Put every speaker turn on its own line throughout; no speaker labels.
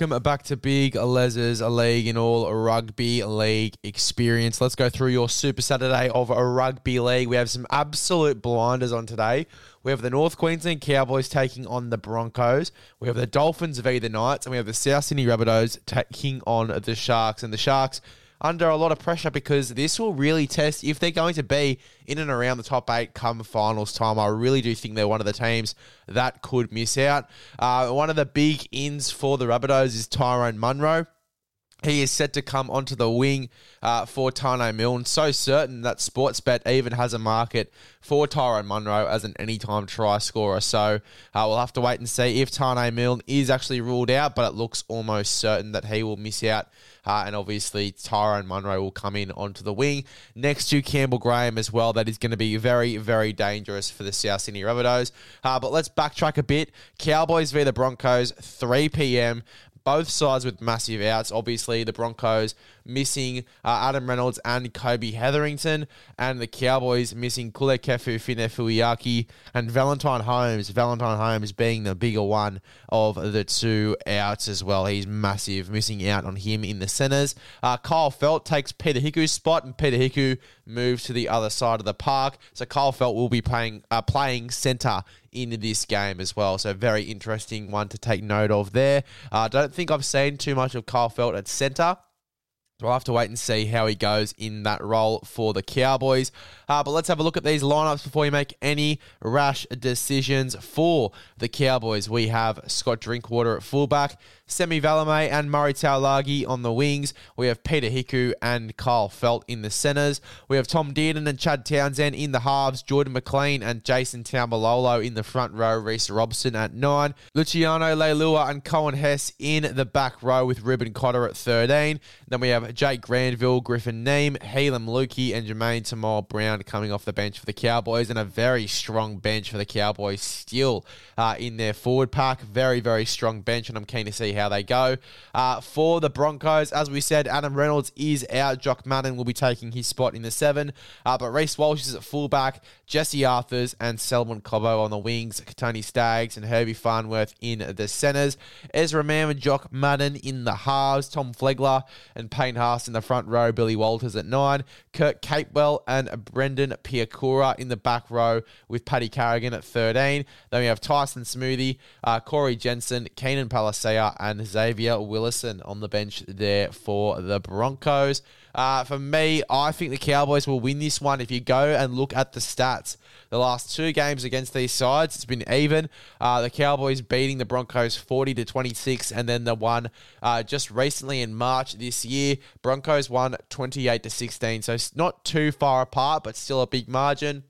welcome back to Big Les's a league in all rugby league experience. Let's go through your Super Saturday of a rugby league. We have some absolute blinders on today. We have the North Queensland Cowboys taking on the Broncos. We have the Dolphins v the Knights, and we have the South Sydney Rabbitohs taking on the Sharks. And the Sharks under a lot of pressure because this will really test if they're going to be in and around the top eight come finals time. I really do think they're one of the teams that could miss out. Uh, one of the big ins for the Rabbitohs is Tyrone Munro. He is set to come onto the wing uh, for Taane Milne. So certain that Sportsbet even has a market for Tyrone Munro as an anytime try scorer. So uh, we'll have to wait and see if Taane Milne is actually ruled out, but it looks almost certain that he will miss out. Uh, and obviously, Tyrone Munro will come in onto the wing next to Campbell Graham as well. That is going to be very, very dangerous for the South Sydney Rabbitohs. Uh, but let's backtrack a bit. Cowboys v the Broncos, 3 p.m both sides with massive outs. Obviously, the Broncos missing uh, Adam Reynolds and Kobe Hetherington, and the Cowboys missing Kulikefu Finefeuiaki and Valentine Holmes. Valentine Holmes being the bigger one of the two outs as well. He's massive, missing out on him in the centres. Uh, Kyle Feldt takes Peter Hiku's spot, and Peter Hiku moves to the other side of the park. So Kyle Feldt will be playing uh, playing centre in this game as well. So very interesting one to take note of there. I uh, don't think I've seen too much of Kyle Feldt at centre. So we'll have to wait and see how he goes in that role for the Cowboys. Uh, but let's have a look at these lineups before we make any rash decisions for the Cowboys. We have Scott Drinkwater at fullback, Semi Valemei and Murray Taulagi on the wings. We have Peter Hiku and Kyle Feldt in the centres. We have Tom Dearden and Chad Townsend in the halves, Jordan McLean and Jason Taumalolo in the front row, Reece Robson at nine, Luciano Leilua and Coen Hess in the back row with Reuben Cotter at 13. Then we have Jake Granville, Griffin Neame, Heilum Luki, and Jamayne Taunoa-Brown coming off the bench for the Cowboys, and a very strong bench for the Cowboys still uh, in their forward pack. Very, very strong bench, and I'm keen to see how they go. Uh, for the Broncos, as we said, Adam Reynolds is out. Jock Madden will be taking his spot in the seven. Uh, but Reece Walsh is at fullback. Jesse Arthars and Selwyn Cobbo on the wings. Tony Staggs and Herbie Farnworth in the centres. Ezra Mam and Jock Madden in the halves. Tom Flegler and Payne Haas in the front row. Billy Walters at nine. Kurt Capewell and Brendan Piakura in the back row with Paddy Carrigan at 13. Then we have Tyson Smoothy, uh, Corey Jensen, Keenan Palasia, and Xavier Willison on the bench there for the Broncos. Uh, for me, I think the Cowboys will win this one. If you go and look at the stats, the last two games against these sides, it's been even. Uh, the Cowboys beating the Broncos 40 to 26, and then the one uh, just recently in March this year, Broncos won 28 to 16. So it's not too far apart, but still a big margin.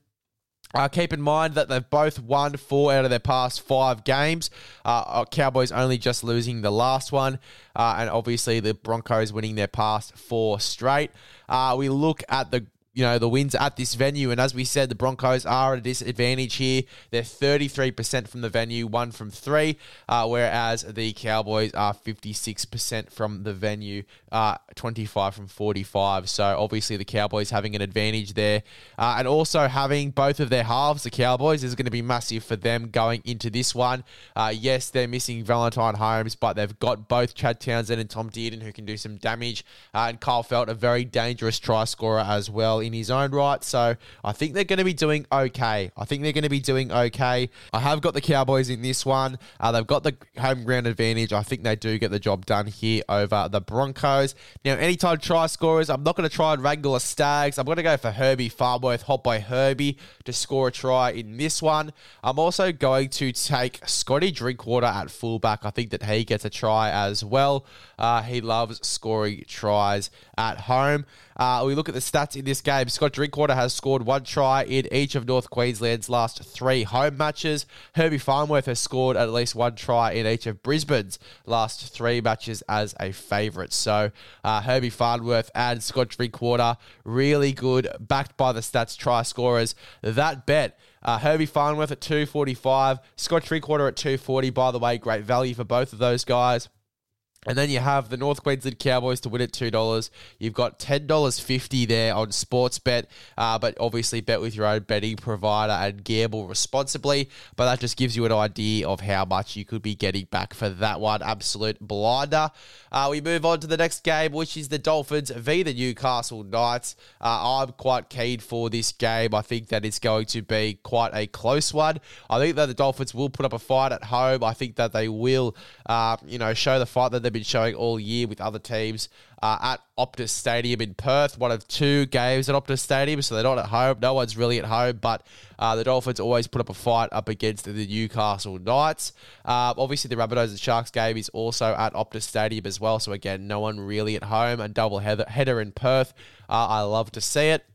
Uh, keep in mind that they've both won four out of their past five games. Uh, uh, Cowboys only just losing the last one, uh, and obviously the Broncos winning their past four straight. Uh, we look at the you know, the wins at this venue. And as we said, the Broncos are at a disadvantage here. They're 33% from the venue, one from three, uh, whereas the Cowboys are 56% from the venue, uh, 25 from 45. So obviously the Cowboys having an advantage there. Uh, and also having both of their halves, the Cowboys, is going to be massive for them going into this one. Uh, yes, they're missing Valentine Holmes, but they've got both Chad Townsend and Tom Dearden who can do some damage. Uh, and Kyle Feldt, a very dangerous try scorer as well in his own right. So I think they're going to be doing okay. I think they're going to be doing okay. I have got the Cowboys in this one. Uh, they've got the home ground advantage. I think they do get the job done here over the Broncos. Now, anytime try scorers, I'm not going to try and wrangle a Staggs. I'm going to go for Herbie Farnworth, hot by Herbie, to score a try in this one. I'm also going to take Scotty Drinkwater at fullback. I think that he gets a try as well. Uh, he loves scoring tries at home. Uh, we look at the stats in this game. Scott Drinkwater has scored one try in each of North Queensland's last three home matches. Herbie Farnworth has scored at least one try in each of Brisbane's last three matches as a favourite. So uh, Herbie Farnworth and Scott Drinkwater, really good, backed by the stats try scorers. That bet. Uh, Herbie Farnworth at 245, Scott Drinkwater at 240. By the way, great value for both of those guys. And then you have the North Queensland Cowboys to win at two dollars. You've got ten dollars fifty there on Sportsbet, uh, but obviously bet with your own betting provider and gamble responsibly. But that just gives you an idea of how much you could be getting back for that one. Absolute blinder. Uh, we move on to the next game, which is the Dolphins v the Newcastle Knights. Uh, I'm quite keen for this game. I think that it's going to be quite a close one. I think that the Dolphins will put up a fight at home. I think that they will, uh, you know, show the fight that they've been showing all year with other teams uh, at Optus Stadium in Perth. One of two games at Optus Stadium, so they're not at home. No one's really at home, but uh, the Dolphins always put up a fight up against the Newcastle Knights. Uh, obviously, the Rabbitohs and Sharks game is also at Optus Stadium as well, so again, no one really at home. A double header, header in Perth. Uh, I love to see it.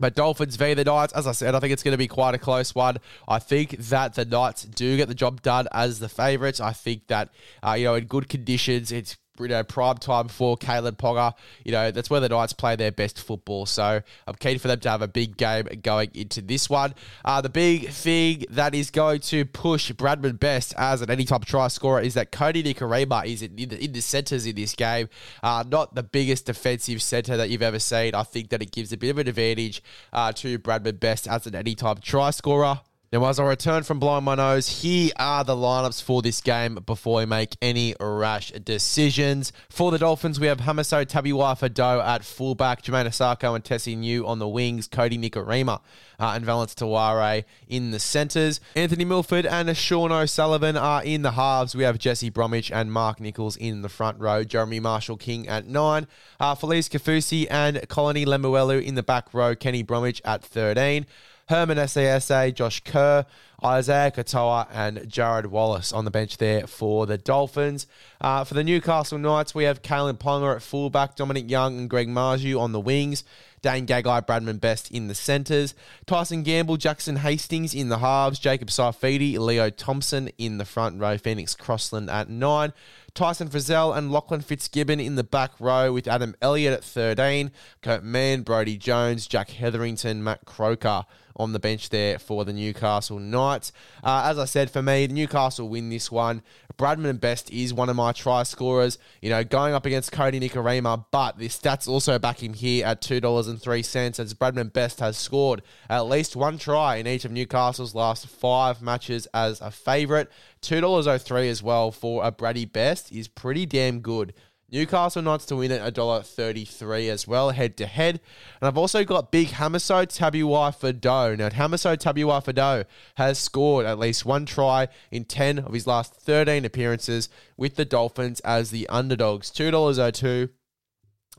But Dolphins v the Knights, as I said, I think it's going to be quite a close one. I think that the Knights do get the job done as the favourites. I think that, uh, you know, in good conditions, it's you know, prime time for Kalyn Ponga. You know, that's where the Knights play their best football. So I'm keen for them to have a big game going into this one. Uh, the big thing that is going to push Bradman Best as an anytime try scorer is that Cody Nikorima is in, the, in the centres in this game. Uh, not the biggest defensive centre that you've ever seen. I think that it gives a bit of an advantage uh, to Bradman Best as an anytime try scorer. Now, as I return from blowing my nose, here are the lineups for this game before we make any rash decisions. For the Dolphins, we have Hamiso Tabuai-Fidow at fullback, Jamayne Isaako and Tesi Niu on the wings, Cody Nikorima uh, and Valynce Te Whare in the centres. Anthony Milford and Sean O'Sullivan are in the halves. We have Jesse Bromwich and Mark Nicholls in the front row, Jeremy Marshall King at nine, uh, Felise Kaufusi and Koloni Lemuelu in the back row, Kenny Bromwich at 13. Herman Ese'ese, Josh Kerr, Isaiah Katoa, and Jarrod Wallace on the bench there for the Dolphins. Uh, for the Newcastle Knights, we have Kalyn Ponga at fullback, Dominic Young and Greg Marzhew on the wings. Dane Gagai, Bradman Best in the centres, Tyson Gamble, Jackson Hastings in the halves, Jacob Saifiti, Leo Thompson in the front row, Phoenix Crossland at nine, Tyson Frizell and Lachlan Fitzgibbon in the back row with Adam Elliott at 13, Kurt Mann, Brodie Jones, Jack Hetherington, Matt Croker on the bench there for the Newcastle Knights. Uh, as I said, for me, Newcastle win this one. Bradman Best is one of my try scorers, you know, going up against Cody Nikorima, but the stats also back him here at $2.03 as Bradman Best has scored at least one try in each of Newcastle's last five matches as a favourite. $2.03 as well for a Brady Best is pretty damn good. Newcastle Knights to win at $1.33 as well, head to head. And I've also got big Hamiso Tabuai-Fidow. Now, Hamiso Tabuai-Fidow has scored at least one try in 10 of his last 13 appearances with the Dolphins as the underdogs. $2.02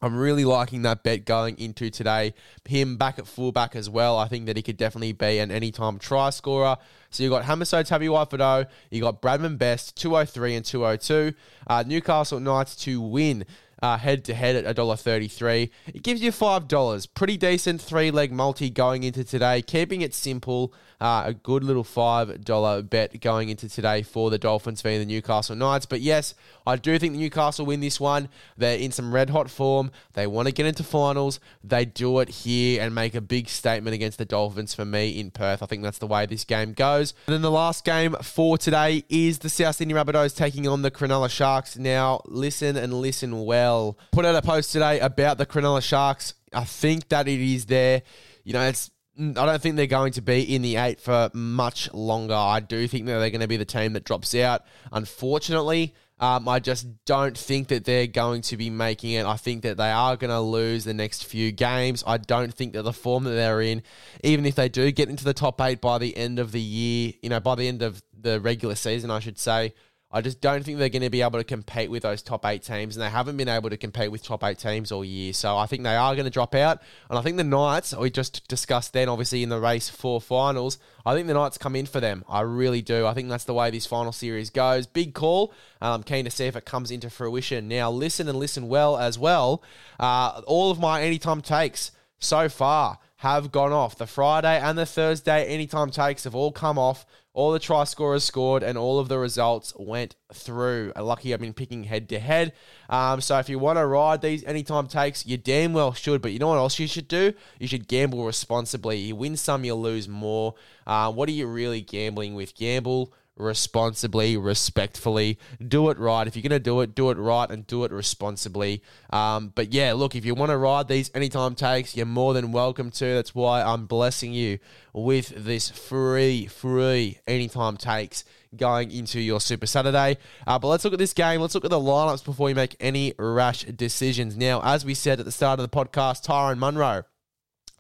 I'm really liking that bet going into today. Him back at fullback as well. I think that he could definitely be an anytime try scorer. So you've got Hamiso Tabuai-Fidow, you got Bradman Best, 203 and 202. Uh, Newcastle Knights to win head to head at $1.33. It gives you $5. Pretty decent three leg multi going into today. Keeping it simple, uh, a good little $5 bet going into today for the Dolphins v the Newcastle Knights. But yes, I do think Newcastle win this one. They're in some red hot form. They want to get into finals. They do it here and make a big statement against the Dolphins for me in Perth. I think that's the way this game goes. And then the last game for today is the South Sydney Rabbitohs taking on the Cronulla Sharks. Now, listen and listen well. Put out a post today about the Cronulla Sharks. I think that it is there. You know, it's mm, I don't think they're going to be in the eight for much longer. I do think that they're going to be the team that drops out. Unfortunately, um, I just don't think that they're going to be making it. I think that they are going to lose the next few games. I don't think that the form that they're in, even if they do get into the top eight by the end of the year, you know, by the end of the regular season, I should say, I just don't think they're going to be able to compete with those top eight teams, and they haven't been able to compete with top eight teams all year. So I think they are going to drop out, and I think the Knights we just discussed then, obviously in the race for finals. I think the Knights come in for them. I really do. I think that's the way this final series goes. Big call. I'm keen to see if it comes into fruition. Now listen and listen well as well. Uh, all of my anytime takes so far have gone off. The Friday and the Thursday anytime takes have all come off. All the try scorers scored and all of the results went through. Lucky I've been picking head to head. Um, so if you want to ride these anytime takes, you damn well should. But you know what else you should do? You should gamble responsibly. You win some, you lose more. Uh, what are you really gambling with? Gamble responsibly, respectfully. Do it right. If you're going to do it, do it right and do it responsibly. Um, but yeah, look, if you want to ride these anytime takes, you're more than welcome to. That's why I'm blessing you with this free, free anytime takes going into your Super Saturday. Uh, but let's look at this game. Let's look at the lineups before you make any rash decisions. Now, as we said at the start of the podcast, Tyrone Munro.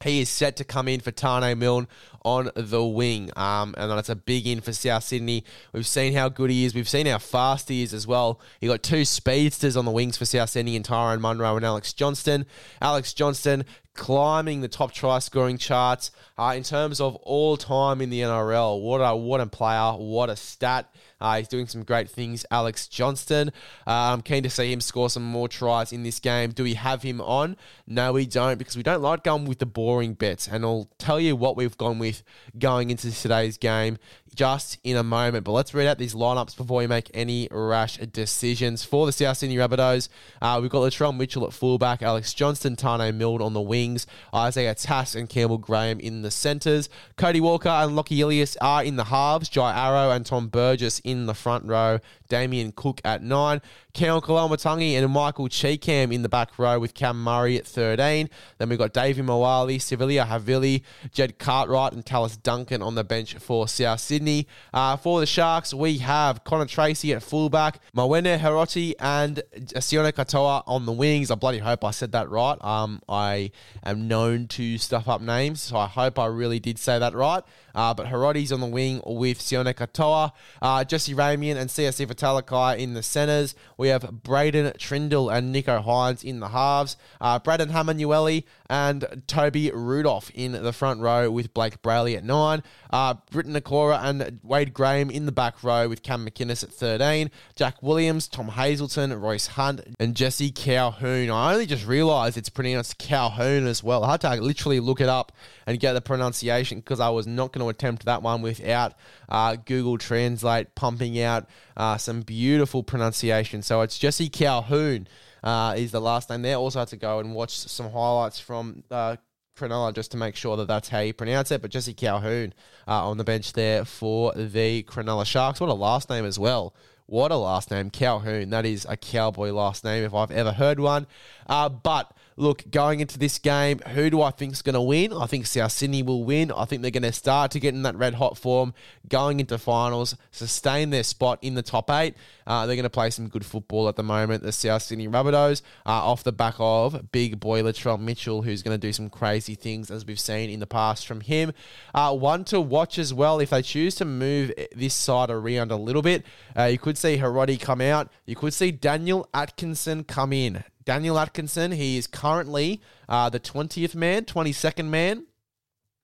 He is set to come in for Taane Milne on the wing. Um, and that's a big in for South Sydney. We've seen how good he is. We've seen how fast he is as well. He got two speedsters on the wings for South Sydney and Tyrone Munro and Alex Johnston. Alex Johnston climbing the top try scoring charts uh, in terms of all time in the NRL. What a what a player! What a stat! Uh, he's doing some great things. Alex Johnston. Uh, I'm keen to see him score some more tries in this game. Do we have him on? No, we don't because we don't like going with the boring bets. And I'll tell you what we've gone with going into today's game just in a moment. But let's read out these lineups before we make any rash decisions. For the South Sydney Rabbitohs, uh, we've got Latrell Mitchell at fullback, Alex Johnston, Taane Milne on the wings, Isaiah Tass and Campbell Graham in the centres. Cody Walker and Lockie Ilias are in the halves, Jai Arrow and Tom Burgess in the front row, Damien Cook at nine, Keon Koloamatangi and Michael Chee-Kam in the back row with Cam Murray at 13. Then we've got Davvy Moale, Siliva Havili, Jed Cartwright and Tallis Duncan on the bench for South Sydney. Uh, for the Sharks, we have Connor Tracey at fullback, Mawene Hiroti and Sione Katoa on the wings. I bloody hope I said that right. Um, I am known to stuff up names, so I hope I really did say that right. Uh, but Hiroti's on the wing with Sione Katoa, uh, Jesse Ramien, and Siosifa Talakai in the centres. We have Braydon Trindall and Nicho Hynes in the halves. Uh, Braden Hamlin-Uele and Toby Rudolph in the front row with Blake Brailey at nine. Uh, Briton Nikora and Wade Graham in the back row with Cam McInnes at 13. Jack Williams, Tom Hazelton, Royce Hunt, and Jesse Colquhoun. I only just realised it's pronounced Calhoun as well. I had to literally look it up and get the pronunciation because I was not going to attempt that one without uh, Google Translate pumping out uh, some beautiful pronunciation. So it's Jesse Colquhoun uh, is the last name there. Also had to go and watch some highlights from uh, Cronulla just to make sure that that's how you pronounce it. But Jesse Colquhoun uh, on the bench there for the Cronulla Sharks. What a last name as well. What a last name, Colquhoun. That is a cowboy last name if I've ever heard one. Uh, but look, going into this game, who do I think is going to win? I think South Sydney will win. I think they're going to start to get in that red hot form going into finals, sustain their spot in the top eight. Uh, they're going to play some good football at the moment. The South Sydney Rabbitohs uh, off the back of big boy Latrell Mitchell, who's going to do some crazy things as we've seen in the past from him. Uh, one to watch as well if they choose to move this side around a little bit. Uh, you could see Hiroti come out. You could see Daniel Atkinson come in. Daniel Atkinson, he is currently uh, the 20th man, 22nd man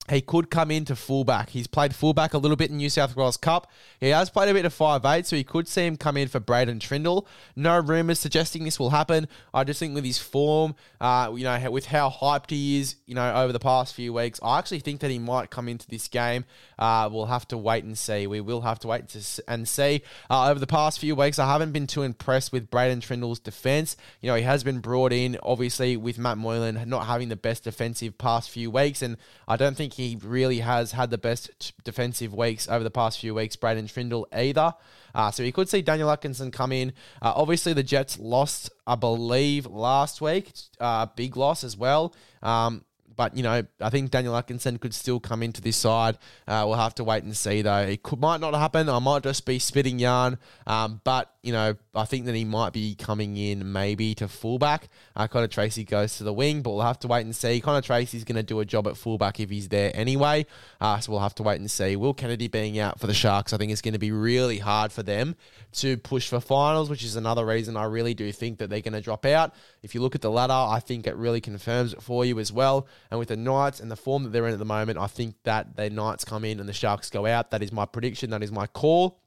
he could come into fullback. He's played fullback a little bit in New South Wales Cup. He has played a bit of five eight, so he could see him come in for Braydon Trindall. No rumours suggesting this will happen. I just think with his form, uh, you know, with how hyped he is, you know, over the past few weeks, I actually think that he might come into this game. Uh, we'll have to wait and see. We will have to wait to, and see. Uh, over the past few weeks, I haven't been too impressed with Braydon Trindall's defence. You know, he has been brought in, obviously, with Matt Moylan not having the best defensive past few weeks, and I don't think he really has had the best defensive weeks over the past few weeks, Braydon Trindall either. Uh, so you could see Daniel Atkinson come in. Uh, obviously, the Jets lost, I believe, last week. Uh, big loss as well. Um, but, you know, I think Daniel Atkinson could still come into this side. Uh, we'll have to wait and see, though. It could, might not happen. I might just be spitting yarn. Um, but, you know, I think that he might be coming in maybe to fullback. Uh, Connor Tracey goes to the wing, but we'll have to wait and see. Connor Tracey's going to do a job at fullback if he's there anyway. Uh, so we'll have to wait and see. Will Kennedy being out for the Sharks, I think it's going to be really hard for them to push for finals, which is another reason I really do think that they're going to drop out. If you look at the ladder, I think it really confirms it for you as well. And with the Knights and the form that they're in at the moment, I think that the Knights come in and the Sharks go out. That is my prediction. That is my call.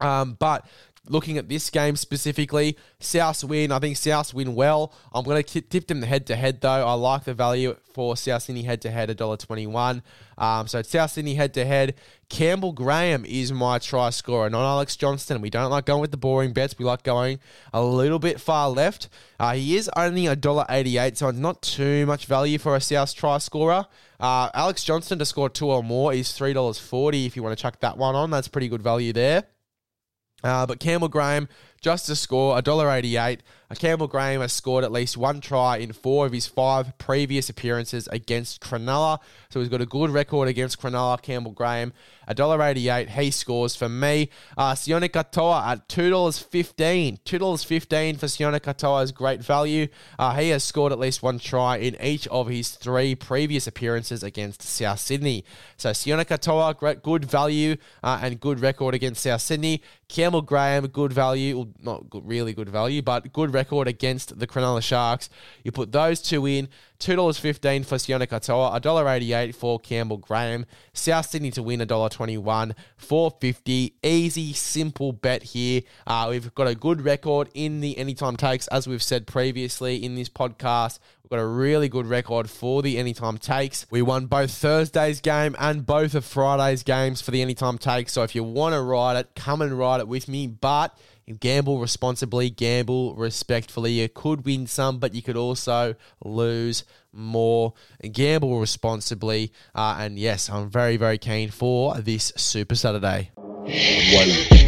Um, but looking at this game specifically, South win. I think South win well. I'm going to tip them the head to head though. I like the value for South Sydney head to head, $1.21. Um, so South Sydney head to head. Campbell Graham is my try scorer, not Alex Johnston. We don't like going with the boring bets. We like going a little bit far left. Uh, he is only $1.88, so it's not too much value for a South try scorer. Uh, Alex Johnston to score two or more is $3.40 if you want to chuck that one on. That's pretty good value there. Uh, but Campbell Graham, just to score $1.88. Campbell Graham has scored at least one try in four of his five previous appearances against Cronulla. So he's got a good record against Cronulla, Campbell Graham. $1.88, he scores for me. Uh, Sione Katoa at $2.15. $2.15 for Sione Katoa is great value. Uh, he has scored at least one try in each of his three previous appearances against South Sydney. So Sione Katoa, great, good value uh, and good record against South Sydney. Campbell Graham, good value. Well, not good, really good value, but good record against the Cronulla Sharks. You put those two in. $2.15 for Sione Katoa, $1.88 for Campbell Graham. South Sydney to win $1.21, 450 Easy, simple bet here. Uh, we've got a good record in the anytime takes, as we've said previously in this podcast. We've got a really good record for the anytime takes. We won both Thursday's game and both of Friday's games for the anytime takes. So if you want to ride it, come and ride it with me. But gamble responsibly, gamble respectfully. You could win some, but you could also lose more. Gamble responsibly. Uh, and yes, I'm very, very keen for this Super Saturday.
One.